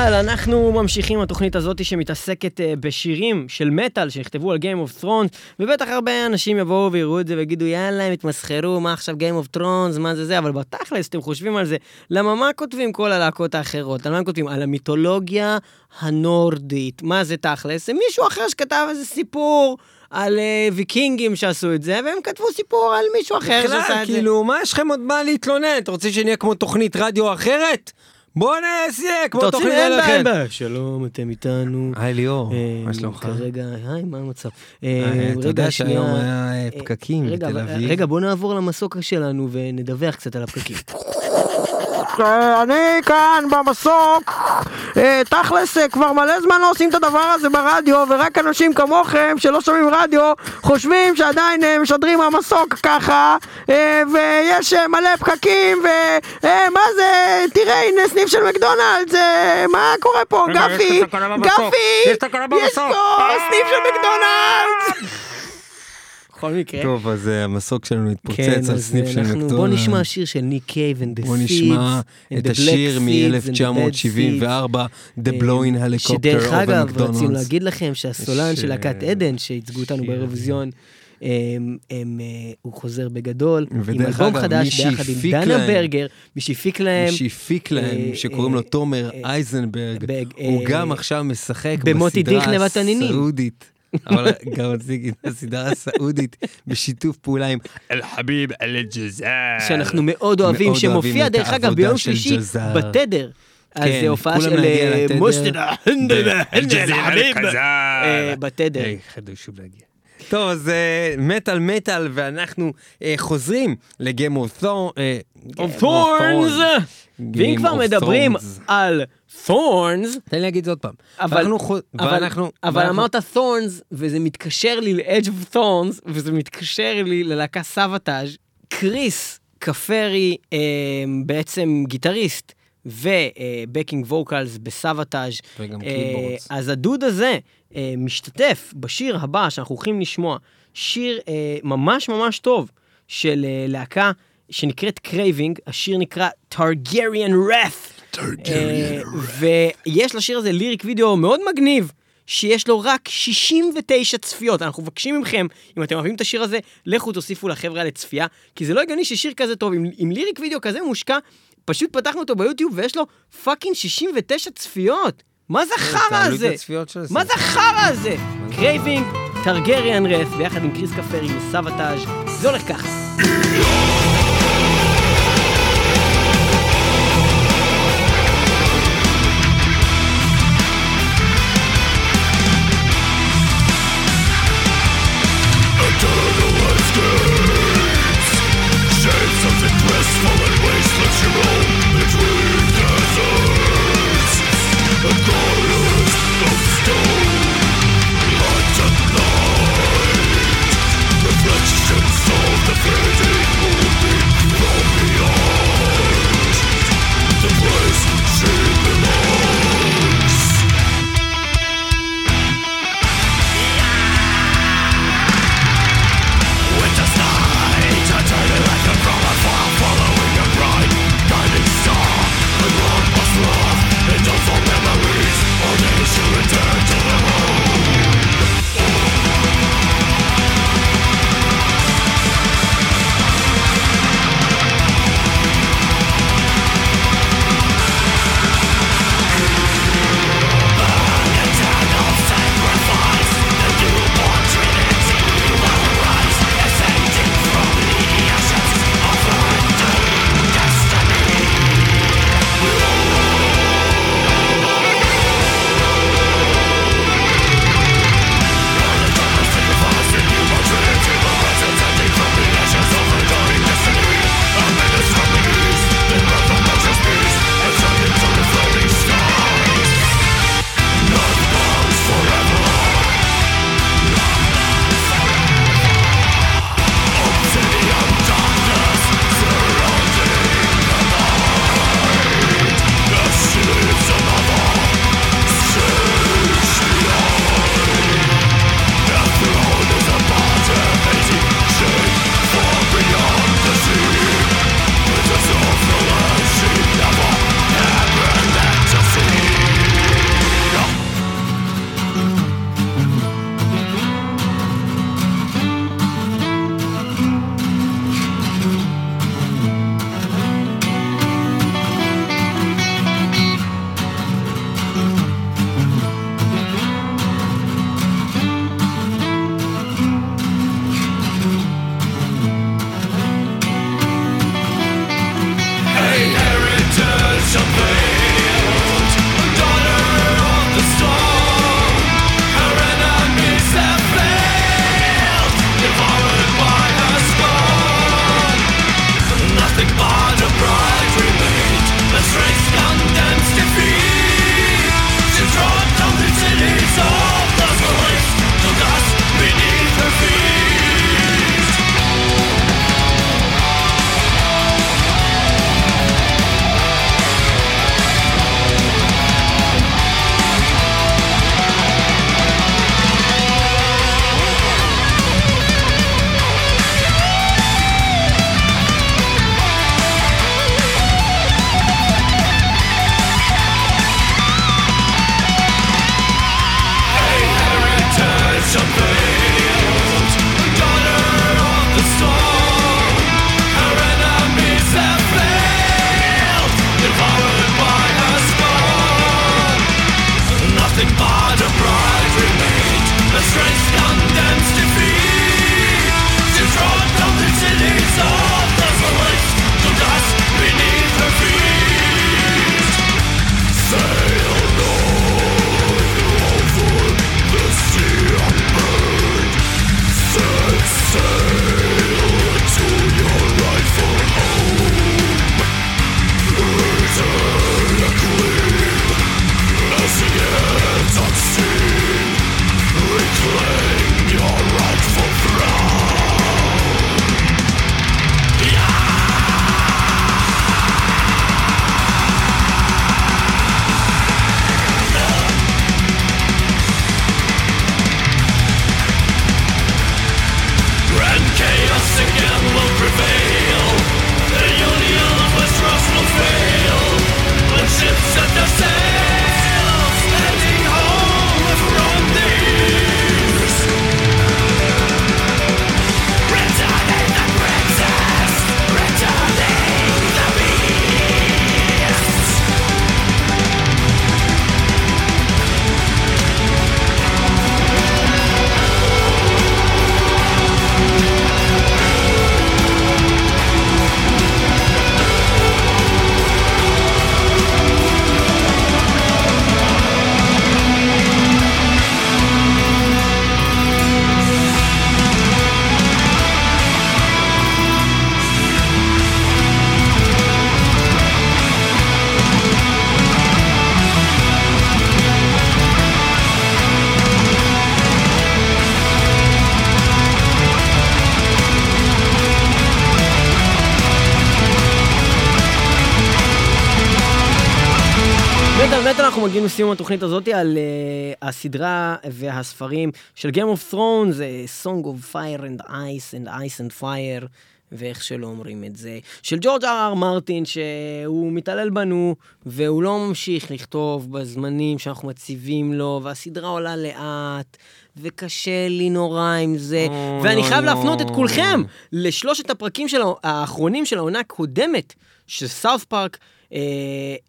מטאל, אנחנו ממשיכים התוכנית הזאת שמתעסקת אה, בשירים של מטאל שנכתבו על Game of Thrones, ובטח הרבה אנשים יבואו ויראו את זה ויגידו יאללה, הם התמסחרו, מה עכשיו Game of Thrones, מה זה זה, אבל בתכלס, אתם חושבים על זה, למה מה כותבים כל הלהקות האחרות? על מה הם כותבים? על המיתולוגיה הנורדית. מה זה תכלס? זה מישהו אחר שכתב איזה סיפור. על אה, ויקינגים שעשו את זה, והם כתבו סיפור על מישהו אחר שעשה בכלל, את זה. כאילו, מה יש לכם עוד מה להתלונן? אתה רוצה שנהיה כמו תוכנית רדיו אחרת? בוא נעשה כמו תוכנית אין בעיה, אין אחרת. בעיה. שלום, אתם איתנו. היי ליאור, אה, מה שלומך? כרגע, היי, מה המצב? אה, אה, אתה רגע, יודע. שהיום היה פקקים רגע, בתל אביב. רגע, בוא נעבור למסוק שלנו ונדווח קצת על הפקקים. אני כאן במסוק, אה, תכלס אה, כבר מלא זמן לא עושים את הדבר הזה ברדיו ורק אנשים כמוכם שלא שומעים רדיו חושבים שעדיין אה, משדרים מהמסוק ככה אה, ויש אה, מלא פקקים ומה זה, תראה הנה סניף של מקדונלדס, אה, מה קורה פה, גפי, גפי, יש פה סניף של מקדונלדס בכל מקרה. טוב, אז אה, המסוק שלנו כן, התפוצץ על אז סניף של אנחנו- מקדונלד. בוא נשמע שיר של ניק קייב and the בוא Seeds, נשמע and את השיר Seeds and the Dead מ-1974, The Blowing אה, Helicopter שדרך of אגב, רצינו McDonald's. להגיד לכם שהסולן של להקת עדן, שייצגו אותנו. באירוויזיון, הם- הם, אה, הוא חוזר בגדול, עם אלבום חדש ביחד עם דנה להם- ברגר, מי שהפיק להם מי שהפיק להם, אה, שקוראים לו אה, תומר אה, אייזנברג, הוא אה, גם עכשיו משחק בסדרה. הסעודית. אבל גם מציג את הסדרה הסעודית בשיתוף פעולה עם אל-חביב אל-ג'זאר. שאנחנו מאוד אוהבים, שמופיע דרך אגב ביום של שלישי. בתדר. אז כן, זה הופעה כולם של אה, לתדר. מושתדה, אל-חביב. אה, בתדר. היי, חדש שוב להגיע. טוב, אז אה, מטאל מטאל, ואנחנו אה, חוזרים לגיים אוף תור... of Thorns! ואם כבר מדברים על Thorns, תן לי להגיד זה עוד פעם. אבל, ואנחנו אבל, ואנחנו- אבל ואנחנו- אמרת Thorns, וזה מתקשר לי ל-Edge of Thorns, וזה מתקשר לי ללהקה סבתאז'. קריס קפרי, אה, בעצם גיטריסט, ו backing vocals ב Savatage. וגם אה, keyboards. אז הדוד הזה אה, משתתף בשיר הבא שאנחנו הולכים לשמוע, שיר אה, ממש ממש טוב של אה, להקה שנקראת Craving, השיר נקרא Targaryen Wrath. אה, ויש לשיר הזה lyric video מאוד מגניב. שיש לו רק 69 צפיות. אנחנו מבקשים מכם, אם אתם אוהבים את השיר הזה, לכו תוסיפו לחבר'ה האלה צפייה, כי זה לא הגיוני ששיר כזה טוב, עם, עם lyric video כזה מושקע, פשוט פתחנו אותו ביוטיוב ויש לו fucking 69 צפיות. מה זה החרא הזה? מה זה החרא הזה? Craving, Targaryen Wrath, ביחד עם קריס קפרי מ Savatage, זה הולך ככה. לסיום התוכנית הזאת על uh, הסדרה והספרים של Game of Thrones, uh, Song of Fire and Ice and Ice and Fire, ואיך שלא אומרים את זה, של ג'ורג' אר אר מרטין, שהוא מתעלל בנו, והוא לא ממשיך לכתוב בזמנים שאנחנו מציבים לו, והסדרה עולה לאט. וקשה לי נורא עם זה, אוי, ואני חייב אוי, להפנות את אוי. כולכם לשלושת הפרקים של האחרונים של העונה הקודמת של South Park, אה,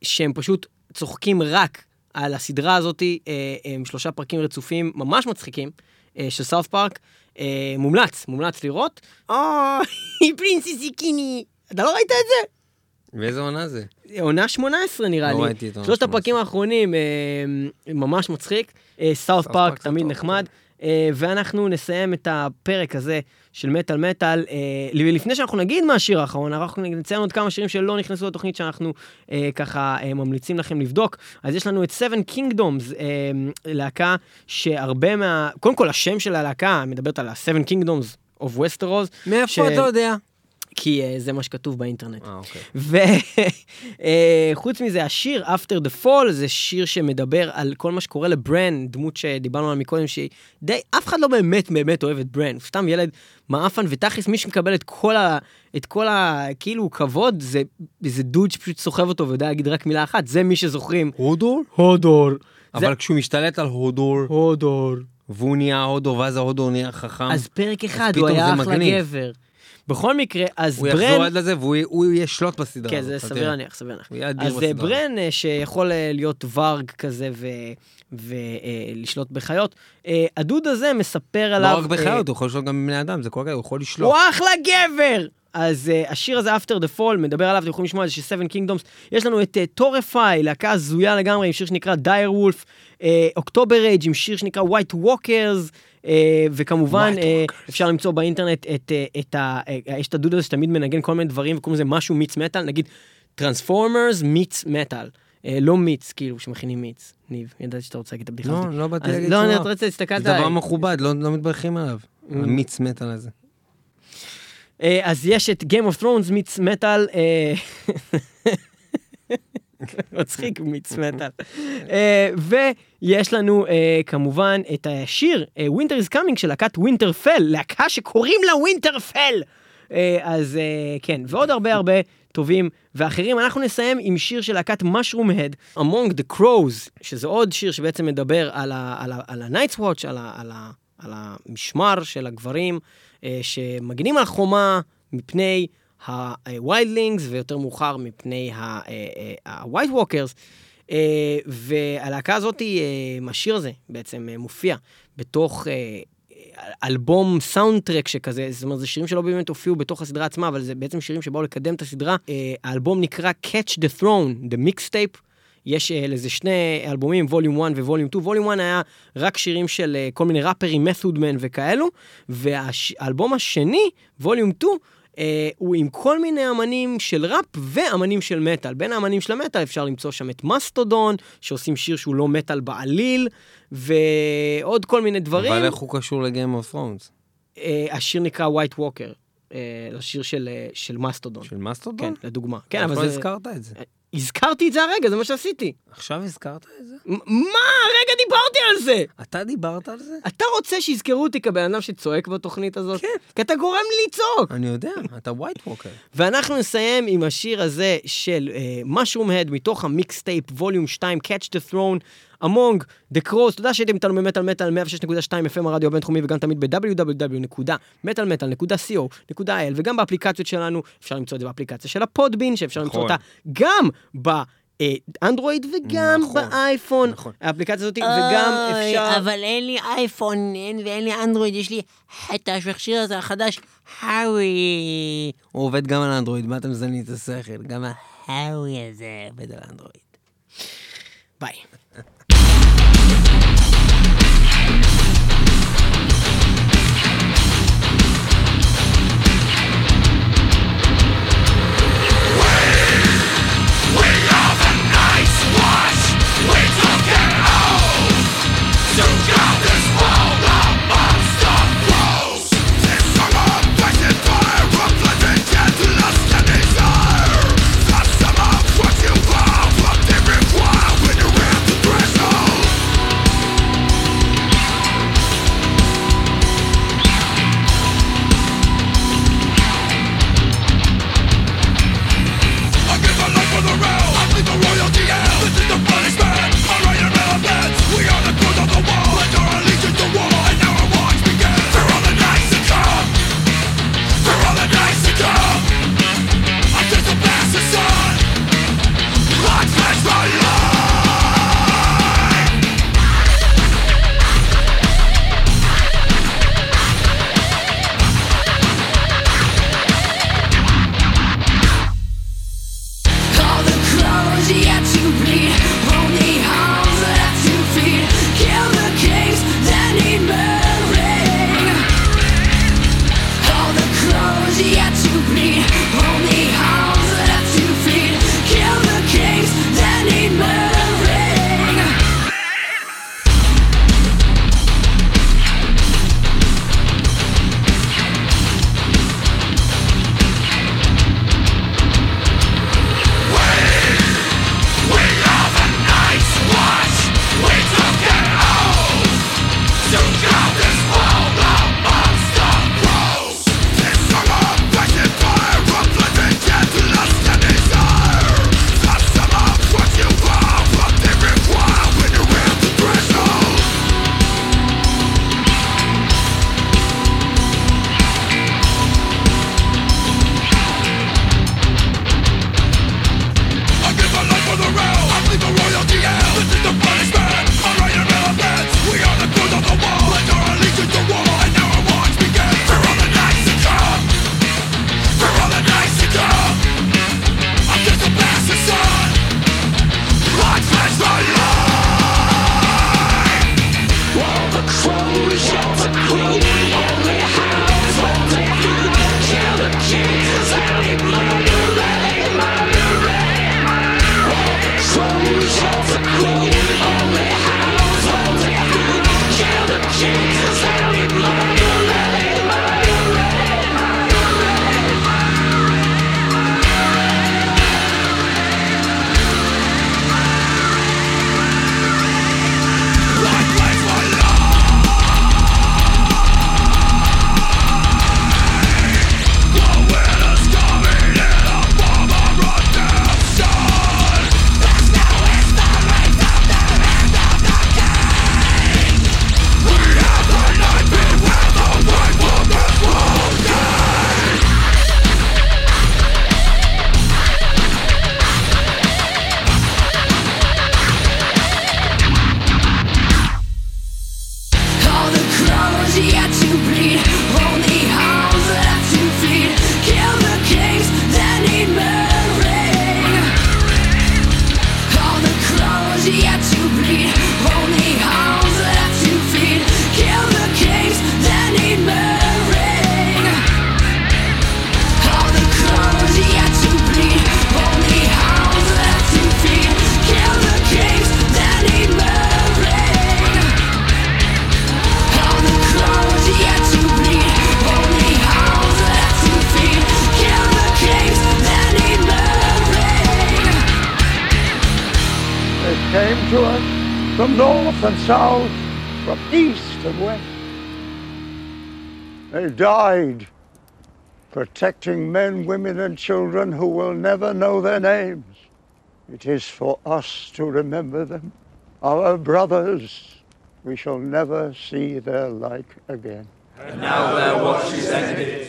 שהם פשוט צוחקים רק על הסדרה הזאת, אה, הם שלושה פרקים רצופים ממש מצחיקים אה, של South Park. אה, מומלץ, מומלץ לראות. אוי, Princess Kenny. אתה לא ראית את זה? ואיזה עונה זה? עונה 18 נראה לא לי. ראיתי את עונה שלושת 18. הפרקים האחרונים אה, ממש מצחיק. South Park תמיד נחמד. אה, ואנחנו נסיים את הפרק הזה של מטאל מטאל. אה, לפני שאנחנו נגיד מה השיר האחרון, אנחנו נציין עוד כמה שירים שלא נכנסו לתוכנית שאנחנו אה, ככה אה, ממליצים לכם לבדוק. אז יש לנו את Seven Kingdoms, אה, להקה שהרבה מה... קודם כל, השם של הלהקה מדברת על ה-Seven Kingdoms of Westeros, מאיפה ש- אתה יודע? כי אה, זה מה שכתוב באינטרנט. אה, אוקיי. וחוץ מזה, השיר After the Fall זה שיר שמדבר על כל מה שקורה לברן, דמות שדיברנו עליה מקודם, שהיא די, אף אחד לא באמת באמת אוהב את ברן, הוא סתם ילד מעפן, ותכלס מי שמקבל את כל ה... את כל ה... כאילו כבוד, זה, זה דוד שפשוט סוחב אותו ויודע להגיד רק מילה אחת, זה מי שזוכרים. הודור? הודור. אבל כשהוא משתלט על הודור, הודור. והוא נהיה הודור, ואז ההודור נהיה חכם, אז פרק אחד, הוא פתאום היה זה אחלה. גבר. בכל מקרה, אז הוא ברן... יחזור עד לזה והוא הוא ישלוט בסדרה. כן, זה סביר. להניח, סביר להניח. הוא יהיה אז אה, בסדרה. ברן, אה, שיכול אה, להיות ורג כזה ולשלוט בחיות, אה, הדוד הזה מספר עליו... לא רק בחיות, הוא יכול לשלוט גם בבני אדם, זה כל כך, הוא יכול לשלוט. הוא אחלה גבר! אז uh, השיר הזה, After the Fall, מדבר עליו, אתם יכולים לשמוע את זה של Seven Kingdoms. יש לנו את טורפיי, להקה הזויה לגמרי, עם שיר שנקרא Direwolf, October Age עם שיר שנקרא White Walkers, uh, וכמובן, uh, אפשר למצוא באינטרנט את, uh, את ה... יש את הדוד הזה שתמיד מנגן כל מיני דברים, וקוראים לזה משהו meets metal, נגיד Transformers meets metal. לא מיץ, כאילו, שמכינים מיץ. ניב, ידעתי שאתה רוצה להגיד את הבדיחה לא, הזאת. לא באתי אז להגיד לא, אני. רוצה להסתכל זה. דבר מכובד, לא לא מתברכים עליו. ה meets metal הזה. אה, אז יש את Game of Thrones meets metal, אה, מצחיק meets metal. אה, ויש לנו אה, כמובן את השיר אה, Winter is Coming של להקת Winterfell, להקה שקוראים לה Winterfell. אה, אז כן, ועוד הרבה הרבה טובים ואחרים. אנחנו נסיים עם שיר של להקת mushroom head, Among the Crows, שזה עוד שיר שבעצם מדבר על ה-Night's Watch, על ה- על המשמר של הגברים שמגנים על החומה מפני ה-Wildlings, ויותר מאוחר מפני ה-White Walkers. אה, והלהקה הזאת, אה, השיר הזה בעצם אה, מופיע בתוך אה, אלבום סאונדטרק שכזה, זאת אומרת, זה שירים שלא באמת הופיעו בתוך הסדרה עצמה, אבל זה בעצם שירים שבאו לקדם את הסדרה. אה, האלבום נקרא Catch the Throne, The Mixtape. יש אה, לזה שני אלבומים, ווליום 1 וווליום 2. ווליום 1 היה רק שירים של אה, כל מיני ראפרים, מת'וד מן וכאלו, והאלבום השני, ווליום 2, אה, הוא עם כל מיני אמנים של ראפ ואמנים של מטאל. בין האמנים של המטאל אפשר למצוא שם את מסטודון, שעושים שיר שהוא לא מטאל בעליל, ועוד כל מיני דברים. אבל איך הוא קשור לגיים אוף ת'רונס? אה, השיר נקרא White Walker, אה, לשיר של, אה, של מסטודון. של מסטודון? כן, לדוגמה. כן, אבל לא זה... הזכרת את זה? הזכרתי את זה הרגע, זה מה שעשיתי. עכשיו הזכרת את זה? מה? הרגע דיברתי על זה! אתה דיברת על זה? אתה רוצה שיזכרו אותי כבן אדם שצועק בתוכנית הזאת? כן. כי אתה גורם לי לצעוק. אני יודע, אתה ווייט ווקר. ואנחנו נסיים עם השיר הזה של משרום uh, הד מתוך המיקסטייפ ווליום 2, Catch the Throne, Among the Crows. תודה שהייתם איתנו במטאל מטאל 106.2 FM הרדיו הבינתחומי וגם תמיד ב-www.מטאלמטאל.co.il וגם באפליקציות שלנו, אפשר למצוא את זה באפליקציה של הפודבין, שאפשר למצוא נכון. אותה גם ב... אה, אנדרואיד וגם נכון, באייפון, נכון. האפליקציה הזאת, וגם אוי, אפשר... אבל אין לי אייפון, אין ואין לי אנדרואיד, יש לי את המכשיר הזה החדש, האווי. הוא עובד גם על אנדרואיד, מה אתה מזיינים את השכל? גם האווי הזה. עובד על אנדרואיד. ביי. Don't protecting men, women, and children who will never know their names. It is for us to remember them, our brothers. We shall never see their like again. And now their watch is ended.